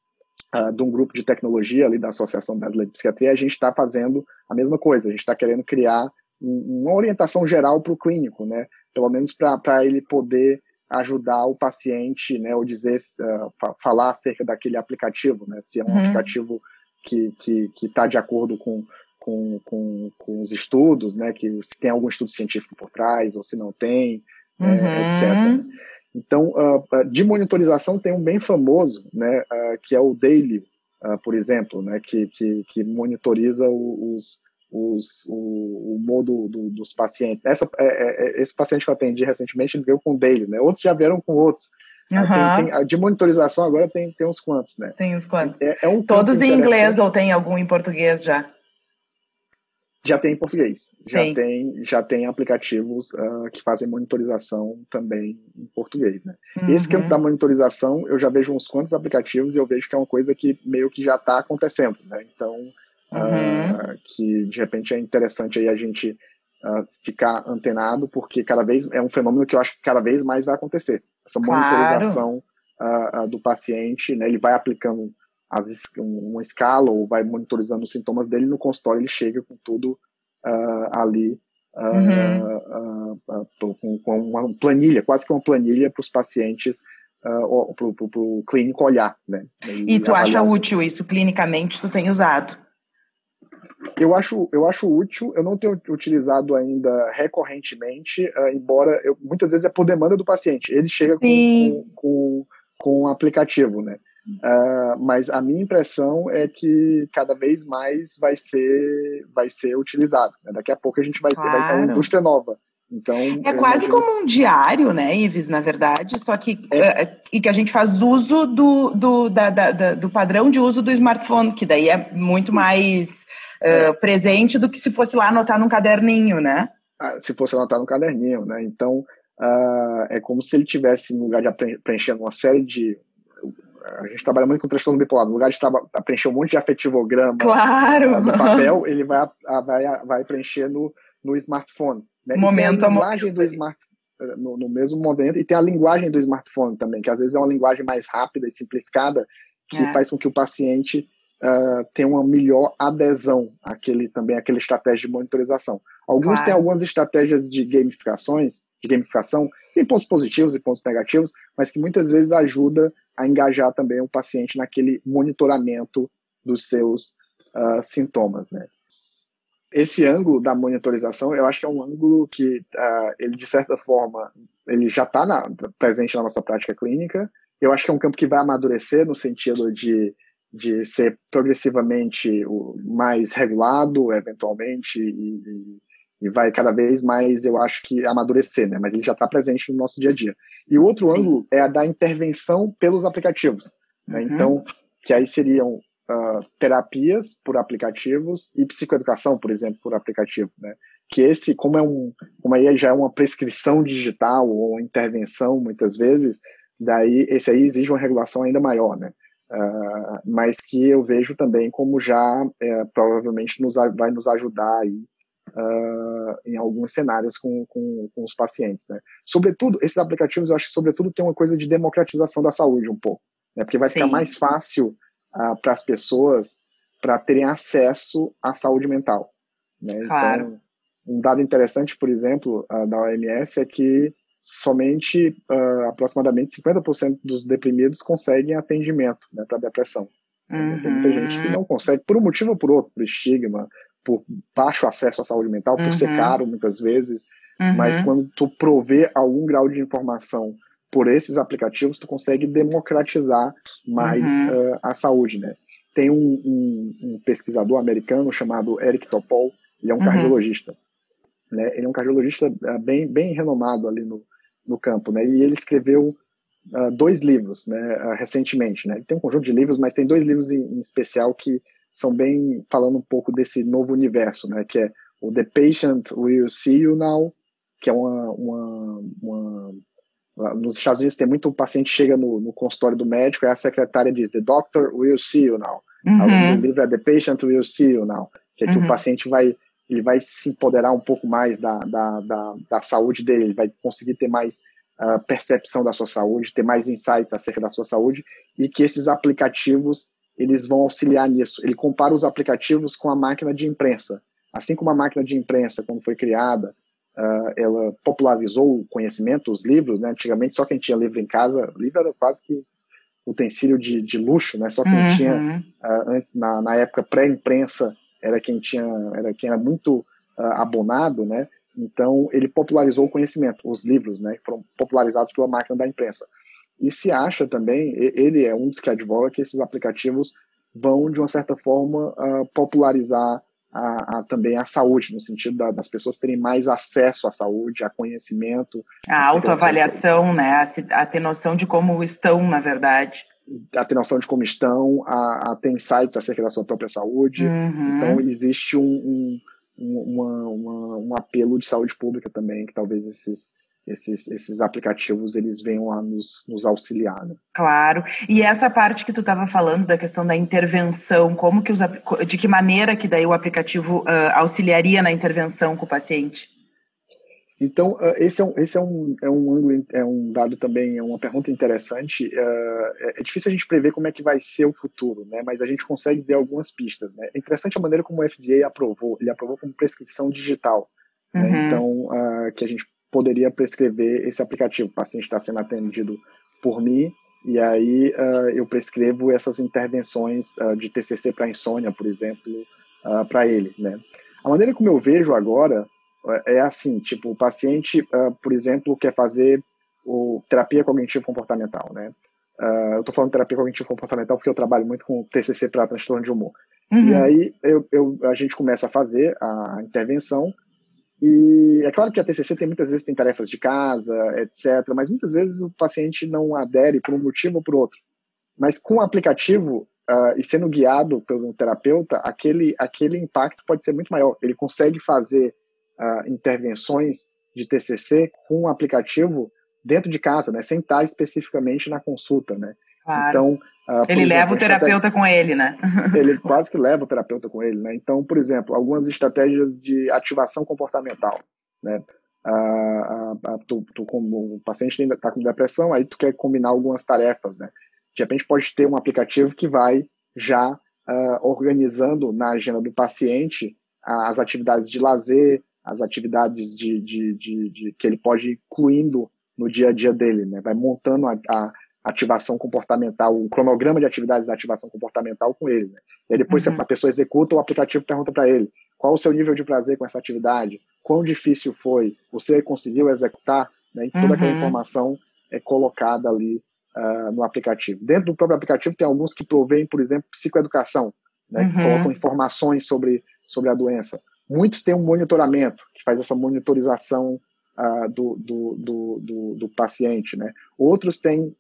uh, de um grupo de tecnologia ali da Associação Brasileira de Psiquiatria, a gente está fazendo a mesma coisa, a gente está querendo criar um, uma orientação geral para o clínico, né? Pelo menos para ele poder ajudar o paciente, né? Ou dizer, uh, falar acerca daquele aplicativo, né? Se é um uhum. aplicativo que está que, que tá de acordo com, com, com, com, os estudos, né? Que se tem algum estudo científico por trás ou se não tem, né? uhum. é, etc. Então, uh, de monitorização tem um bem famoso, né, uh, que é o Daily, uh, por exemplo, né, que, que, que monitoriza os, os, o, o modo do, dos pacientes. Essa, é, é, esse paciente que eu atendi recentemente, ele veio com o Daily, né, outros já vieram com outros. Uhum. Tem, tem, de monitorização agora tem, tem uns quantos, né? Tem uns quantos. É, é um Todos em inglês ou tem algum em português já? Já tem em português. Já tem, tem já tem aplicativos uh, que fazem monitorização também em português, né? Uhum. Esse campo da monitorização, eu já vejo uns quantos aplicativos e eu vejo que é uma coisa que meio que já está acontecendo, né? Então, uhum. uh, que de repente é interessante aí a gente uh, ficar antenado, porque cada vez é um fenômeno que eu acho que cada vez mais vai acontecer. Essa monitorização claro. do paciente, né? Ele vai aplicando as, uma escala ou vai monitorizando os sintomas dele, no consultório ele chega com tudo uh, ali, uh, uh, com, com, uma planilha, quase que uma planilha para os pacientes, para o clínico olhar. Né, e, e tu acha útil isso clinicamente? Tu tem usado? Eu acho, eu acho útil, eu não tenho utilizado ainda recorrentemente, uh, embora eu, muitas vezes é por demanda do paciente. Ele chega com, com, com, com um aplicativo, né? Uh, mas a minha impressão é que cada vez mais vai ser, vai ser utilizado. Né? Daqui a pouco a gente vai, claro. ter, vai ter uma indústria nova. Então, é quase imagino... como um diário, né, Ives, na verdade, só que, é. uh, e que a gente faz uso do, do, da, da, da, do padrão de uso do smartphone, que daí é muito mais uh, presente do que se fosse lá anotar num caderninho, né? Ah, se fosse anotar no caderninho, né? Então, uh, é como se ele tivesse, no lugar de preencher uma série de a gente trabalha muito com transtorno bipolar, no lugar de preencher um monte de afetivograma claro. no papel, ele vai, vai, vai preencher no, no smartphone. Né? Momento a linguagem do smart, no, no, mesmo momento, e tem a linguagem do smartphone também, que às vezes é uma linguagem mais rápida e simplificada, que é. faz com que o paciente uh, tenha uma melhor adesão àquele, também àquela estratégia de monitorização. Alguns claro. têm algumas estratégias de gamificações, de gamificação, tem pontos positivos e pontos negativos, mas que muitas vezes ajuda a engajar também o paciente naquele monitoramento dos seus uh, sintomas, né? Esse ângulo da monitorização, eu acho que é um ângulo que uh, ele de certa forma ele já está presente na nossa prática clínica. Eu acho que é um campo que vai amadurecer no sentido de de ser progressivamente mais regulado, eventualmente, e, e, vai cada vez mais, eu acho que, amadurecer, né? Mas ele já está presente no nosso dia a dia. E o outro Sim. ângulo é a da intervenção pelos aplicativos. Né? Uhum. Então, que aí seriam uh, terapias por aplicativos e psicoeducação, por exemplo, por aplicativo, né? Que esse, como é um, como aí já é uma prescrição digital ou intervenção, muitas vezes, daí esse aí exige uma regulação ainda maior, né? Uh, mas que eu vejo também como já é, provavelmente nos, vai nos ajudar aí, uh, em alguns cenários com, com, com, os pacientes. Né? Sobretudo, esses aplicativos, eu acho que sobretudo tem uma coisa de democratização da saúde um pouco, né? porque vai Sim. ficar mais fácil uh, para as pessoas para terem acesso à saúde mental. Né? Claro. Então, um dado interessante, por exemplo, da OMS é que somente uh, aproximadamente 50% dos deprimidos conseguem atendimento né, para depressão. Uhum. Tem muita gente que não consegue, por um motivo ou por outro, por estigma, por baixo acesso à saúde mental, por uhum. ser caro muitas vezes, uhum. mas quando tu provê algum grau de informação por esses aplicativos, tu consegue democratizar mais uh, a saúde, né? Tem um, um, um, pesquisador americano chamado Eric Topol, ele é um uhum. cardiologista, né? Ele é um cardiologista uh, bem, bem renomado ali no, no campo, né? E ele escreveu uh, dois livros, né? Uh, recentemente, né? Ele tem um conjunto de livros, mas tem dois livros em, em, especial que são bem falando um pouco desse novo universo, né? Que é o The Patient Will See You Now, que é uma, uma, uma nos Estados Unidos tem muito paciente chega no, no, consultório do médico e a secretária diz The Doctor Will See You Now. Uhum. O livro é The Patient Will See You Now, que é que uhum. o paciente vai ele vai se empoderar um pouco mais da, da, da, da saúde dele, ele vai conseguir ter mais uh, percepção da sua saúde, ter mais insights acerca da sua saúde, e que esses aplicativos eles vão auxiliar nisso. Ele compara os aplicativos com a máquina de imprensa. Assim como a máquina de imprensa, quando foi criada, uh, ela popularizou o conhecimento, os livros, né? Antigamente só quem tinha livro em casa, livro era quase que utensílio de, de luxo, né? Só quem uhum. tinha, uh, antes, na, na época pré-imprensa, era quem tinha, era quem era muito uh, abonado, né? Então ele popularizou o conhecimento, os livros, né? Foram popularizados pela máquina da imprensa. E se acha também, ele é um dos que advoga que esses aplicativos vão de uma certa forma uh, popularizar a, a, também a saúde, no sentido da, das pessoas terem mais acesso à saúde, a conhecimento. A autoavaliação, né? A, a ter noção de como estão, na verdade a ter noção de como estão, a, a ter insights acerca da sua própria saúde. Uhum. Então, existe um, um, uma, uma, um apelo de saúde pública também, que talvez esses, esses, esses aplicativos eles venham a nos, nos auxiliar. Né? Claro. E essa parte que tu estava falando da questão da intervenção, como que os, de que maneira que daí o aplicativo uh, auxiliaria na intervenção com o paciente? Então, uh, esse, é um, esse é, um, é um ângulo, é um dado também, é uma pergunta interessante. Uh, é, difícil a gente prever como é que vai ser o futuro, né? mas a gente consegue ver algumas pistas. Né? É interessante a maneira como o FDA aprovou, ele aprovou como prescrição digital. Né? Uhum. Né? Então, que a gente poderia prescrever esse aplicativo. O paciente está sendo atendido por mim, e aí eu prescrevo essas intervenções de TCC para insônia, por exemplo, para ele. Né? A maneira como eu vejo agora é assim, tipo, o paciente, uh, por exemplo, quer fazer o terapia cognitivo-comportamental, né? Uh, eu estou falando terapia cognitivo-comportamental porque eu trabalho muito com TCC para transtorno de humor. Uhum. E aí eu, eu, a gente começa a fazer a intervenção e é claro que a TCC tem muitas vezes tem tarefas de casa, etc. Mas muitas vezes o paciente não adere por um motivo ou por outro. Mas com o aplicativo uh, e sendo guiado pelo terapeuta, aquele aquele impacto pode ser muito maior. Ele consegue fazer uh, intervenções de TCC com um aplicativo dentro de casa, né, sem estar especificamente na consulta, né. Claro. Então, uh, ele exemplo, leva o terapeuta com ele, né? ele quase que leva o terapeuta com ele, né? Então, por exemplo, algumas estratégias de ativação comportamental, né? Uh, uh, tu, tu, como o paciente está com depressão, aí tu quer combinar algumas tarefas, né? De repente pode ter um aplicativo que vai já organizando na agenda do paciente as atividades de lazer, as atividades de, de, de, de, que ele pode ir incluindo no dia a dia dele, né? Vai montando a, a ativação comportamental, o cronograma de atividades da ativação comportamental com ele. Né? E depois uhum. a pessoa executa, o aplicativo pergunta para ele qual o seu nível de prazer com essa atividade, quão difícil foi, você conseguiu executar, né? E toda uhum. aquela informação é colocada ali uh, no aplicativo. Dentro do próprio aplicativo tem alguns que provêm, por exemplo, psicoeducação, né? Uhum. Que colocam informações sobre, sobre a doença. Muitos têm um monitoramento, que faz essa monitorização uh, do, do, do, do, do paciente. Né? Outros têm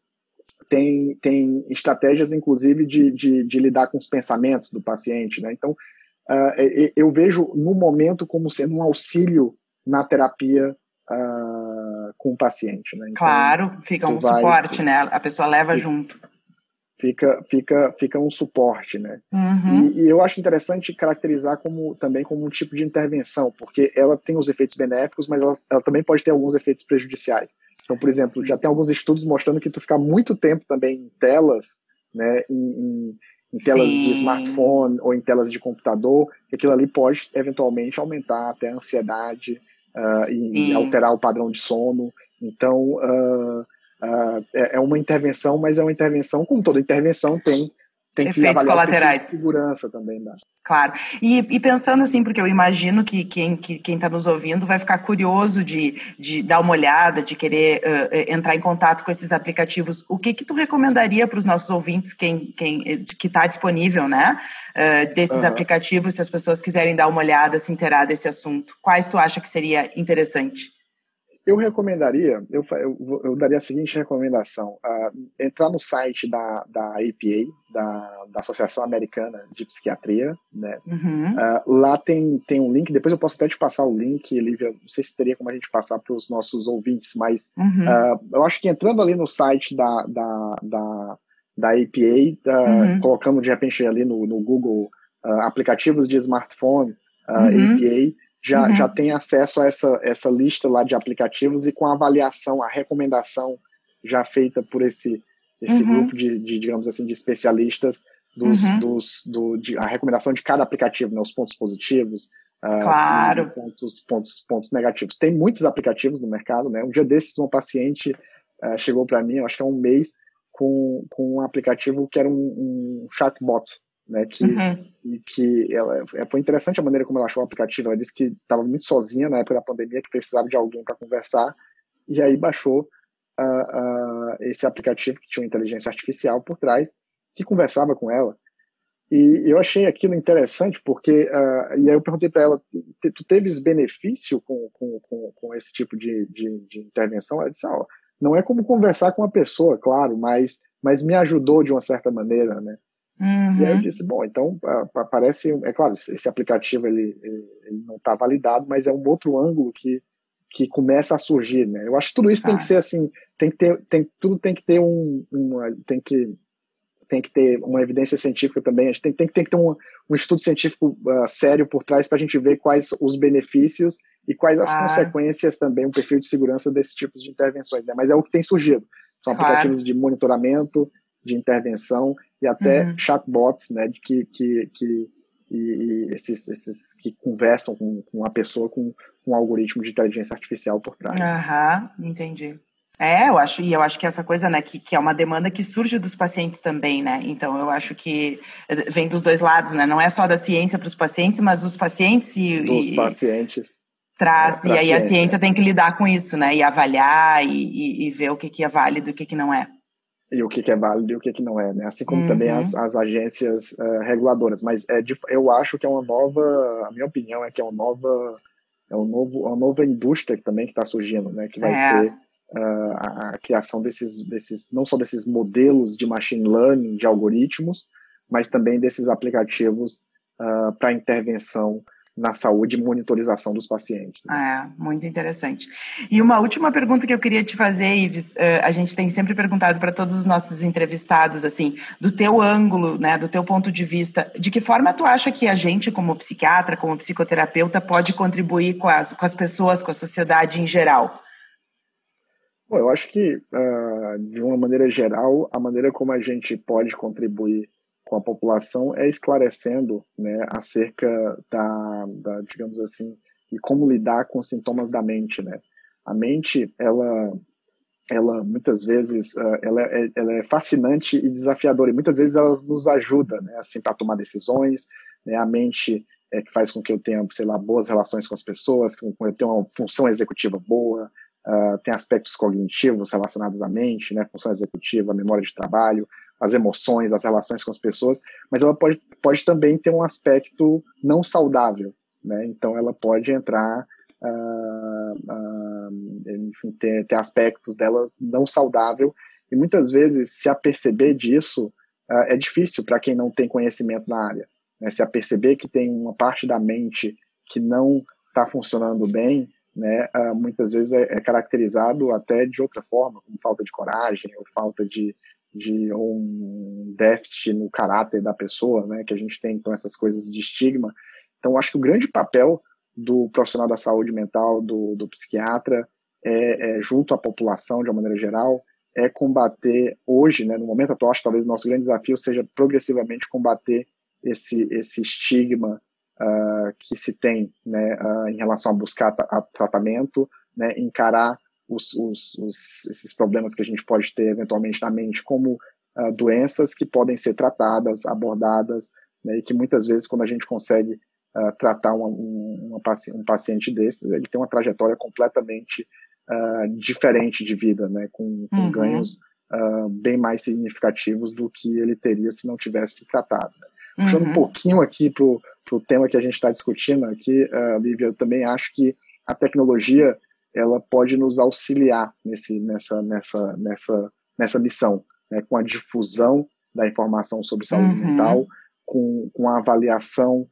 tem, tem estratégias, inclusive, de, de, de, lidar com os pensamentos do paciente. Né? Então, uh, eu vejo no momento como sendo um auxílio na terapia uh, com o paciente. Né? Então, claro, fica um vai, suporte, né? A pessoa leva junto fica, fica, fica um suporte, né? Uhum. E, e, eu acho interessante caracterizar como também como um tipo de intervenção, porque ela tem os efeitos benéficos, mas ela, ela também pode ter alguns efeitos prejudiciais. Então, por exemplo, Sim. já tem alguns estudos mostrando que tu ficar muito tempo também em telas, né, em, em, telas Sim. de smartphone ou em telas de computador, aquilo ali pode eventualmente aumentar até a ansiedade uh, e, e, alterar o padrão de sono. Então, uh, Uh, é, é, uma intervenção, mas é uma intervenção, como toda intervenção tem, tem Efeitos que colaterais. segurança também. Né? Claro. E, e, pensando assim, porque eu imagino que quem que, está nos ouvindo vai ficar curioso de, de dar uma olhada, de querer uh, entrar em contato com esses aplicativos. O que que tu recomendaria para os nossos ouvintes, quem, quem que está disponível, né? Uh, desses uhum. aplicativos, se as pessoas quiserem dar uma olhada, se inteirar desse assunto. Quais tu acha que seria interessante? Eu recomendaria, eu, eu, eu, daria a seguinte recomendação: uh, entrar no site da, da APA, da, da Associação Americana de Psiquiatria, né? Uhum. Uh, lá tem, tem um link, depois eu posso até te passar o link, Lívia, não sei se teria como a gente passar para os nossos ouvintes, mas uhum. uh, eu acho que entrando ali no site da, da, da, da APA, uhum. colocando de repente ali no, no Google aplicativos de smartphone, uhum. APA, já, uhum. já tem acesso a essa, essa lista lá de aplicativos e com a avaliação, a recomendação já feita por esse, esse uhum. grupo de, de, digamos assim, de especialistas dos, uhum. dos, do, de, a recomendação de cada aplicativo, né, os pontos positivos, ah, claro. Assim, pontos, pontos, pontos negativos. Tem muitos aplicativos no mercado, né? Um dia desses, um paciente uh, chegou para mim, acho que há um mês, com, com um aplicativo que era um, um chatbot, né? Que, uhum. que ela, é, foi interessante a maneira como ela achou o aplicativo. Ela disse que estava muito sozinha na época da pandemia, que precisava de alguém para conversar, e aí baixou uh, uh, esse aplicativo que tinha uma inteligência artificial por trás, que conversava com ela. E eu achei aquilo interessante, porque. Uh, e aí eu perguntei para ela: tu teves benefício com, com, com, com esse tipo de, de, de, intervenção? Ela disse: ah, não é como conversar com uma pessoa, claro, mas, mas me ajudou de uma certa maneira, né? Uhum. E aí eu uhum. disse, bom, então parece, é claro, esse aplicativo ele, ele não está validado, mas é um outro ângulo que, que começa a surgir, né? Eu acho que tudo isso tem que ser assim, tem que ter, tem, tudo tem que ter um, uma, tem que tem que ter uma evidência científica também, a gente tem, tem, tem que ter um, um estudo científico uh, sério por trás para a gente ver quais os benefícios e quais as ah. consequências também, um perfil de segurança desses tipos de intervenções. Né? Mas é o que tem surgido. São claro. aplicativos de monitoramento, de intervenção e até uhum. chatbots, né, de que, que, que e, e esses, esses que conversam com, com a pessoa com, com um algoritmo de inteligência artificial por trás. Aham, uhum, entendi. É, eu acho, e eu acho que essa coisa, né, que, que é uma demanda que surge dos pacientes também, né? Então, eu acho que vem dos dois lados, né? Não é só da ciência para os pacientes, mas os pacientes e. Dos e, pacientes. Traz, é, e aí a ciência tem que lidar com isso, né? E avaliar e, e, e ver o que, que é válido e o que, que não é. E o que, que é válido e o que, que não é, né? Assim como uhum. também as, as agências uh, reguladoras. Mas é de, eu acho que é uma nova, a minha opinião é que é uma nova, é um novo, uma nova indústria também que está surgindo, né? Que vai é. ser uh, a, criação desses, desses, não só desses modelos de machine learning, de algoritmos, mas também desses aplicativos uh, para intervenção na saúde e monitorização dos pacientes. Né? É, muito interessante. E uma última pergunta que eu queria te fazer, Ives, uh, a gente tem sempre perguntado para todos os nossos entrevistados, assim, do teu ângulo, né, do teu ponto de vista, de que forma tu acha que a gente, como psiquiatra, como psicoterapeuta, pode contribuir com as, com as pessoas, com a sociedade em geral? Bom, eu acho que, uh, de uma maneira geral, a maneira como a gente pode contribuir com a população é esclarecendo né, acerca da, da, digamos assim, e como lidar com os sintomas da mente. Né? A mente, ela, ela muitas vezes, uh, ela, é, ela é fascinante e desafiadora, e muitas vezes ela nos ajuda né, assim, para tomar decisões. Né? A mente é que faz com que eu tenha, sei lá, boas relações com as pessoas, que eu tenha uma função executiva boa, Uh, tem aspectos cognitivos relacionados à mente, né, função executiva, memória de trabalho, as emoções, as relações com as pessoas, mas ela pode, pode também ter um aspecto não saudável, né, então ela pode entrar, uh, uh, enfim, ter, ter aspectos delas não saudável, e muitas vezes se aperceber disso é difícil para quem não tem conhecimento na área, né, se aperceber que tem uma parte da mente que não está funcionando bem, né, uh, muitas vezes é, é, caracterizado até de outra forma, como falta de coragem ou falta de, de um déficit no caráter da pessoa, né, que a gente tem então essas coisas de estigma. Então, acho que o grande papel do profissional da saúde mental, do, do psiquiatra, é, é, junto à população de uma maneira geral, é combater hoje, né, no momento atual, acho que talvez o nosso grande desafio seja progressivamente combater esse, esse estigma uh, que se tem né, uh, em relação a buscar a tratamento, né, encarar os, os, os, esses problemas que a gente pode ter eventualmente na mente como uh, doenças que podem ser tratadas, abordadas, né, e que muitas vezes quando a gente consegue tratar uma, uma, um paciente desses, ele tem uma trajetória completamente diferente de vida, né, com, com uhum. ganhos bem mais significativos do que ele teria se não tivesse tratado. Né. Puxando uhum. um pouquinho aqui para o tema que a gente está discutindo aqui, uh, Lívia, eu também acho que a tecnologia ela pode nos auxiliar nesse, nessa, nessa, nessa, nessa missão, né, com a difusão da informação sobre saúde uhum. mental, com, com a avaliação.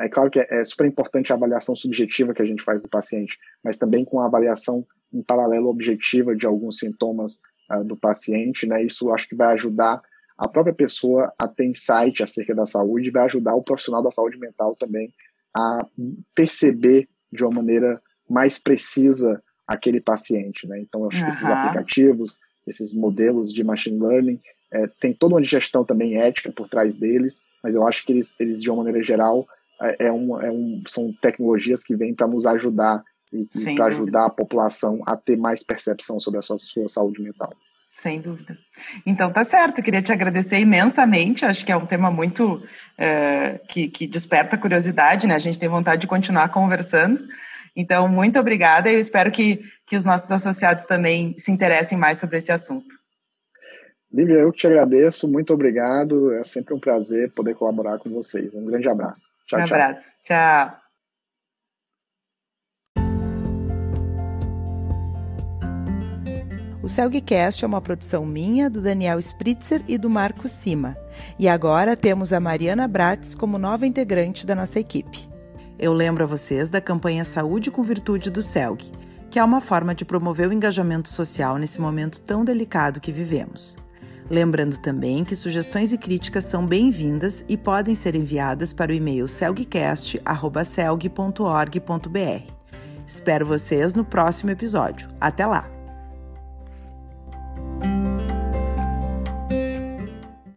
É claro que é, é, super importante a avaliação subjetiva que a gente faz do paciente, mas também com a avaliação em paralelo objetiva de alguns sintomas uh, do paciente. Né, isso acho que vai ajudar a própria pessoa a ter insight acerca da saúde vai ajudar o profissional da saúde mental também a perceber de uma maneira mais precisa aquele paciente, né? Então, eu acho que esses aplicativos, esses modelos de machine learning, é, tem toda uma gestão também ética por trás deles, mas eu acho que eles, eles de uma maneira geral, é, é um, é um, são tecnologias que vêm para nos ajudar e, e para ajudar a população a ter mais percepção sobre a sua, sua saúde mental. Sem dúvida. Então tá certo, queria te agradecer imensamente. Acho que é um tema muito é, que, que desperta curiosidade, né? A gente tem vontade de continuar conversando. Então, muito obrigada e eu espero que, que os nossos associados também se interessem mais sobre esse assunto. Lívia, eu que te agradeço, muito obrigado. É sempre um prazer poder colaborar com vocês. Um grande abraço. Tchau, um abraço. tchau. tchau. O Celgcast é uma produção minha, do Daniel Spritzer e do Marcos Sima. E agora temos a Mariana Brates como nova integrante da nossa equipe. Eu lembro a vocês da campanha Saúde com Virtude do CELG, que é uma forma de promover o engajamento social nesse momento tão delicado que vivemos. Lembrando também que sugestões e críticas são bem-vindas e podem ser enviadas para o e-mail celgcast.org.br. Espero vocês no próximo episódio. Até lá!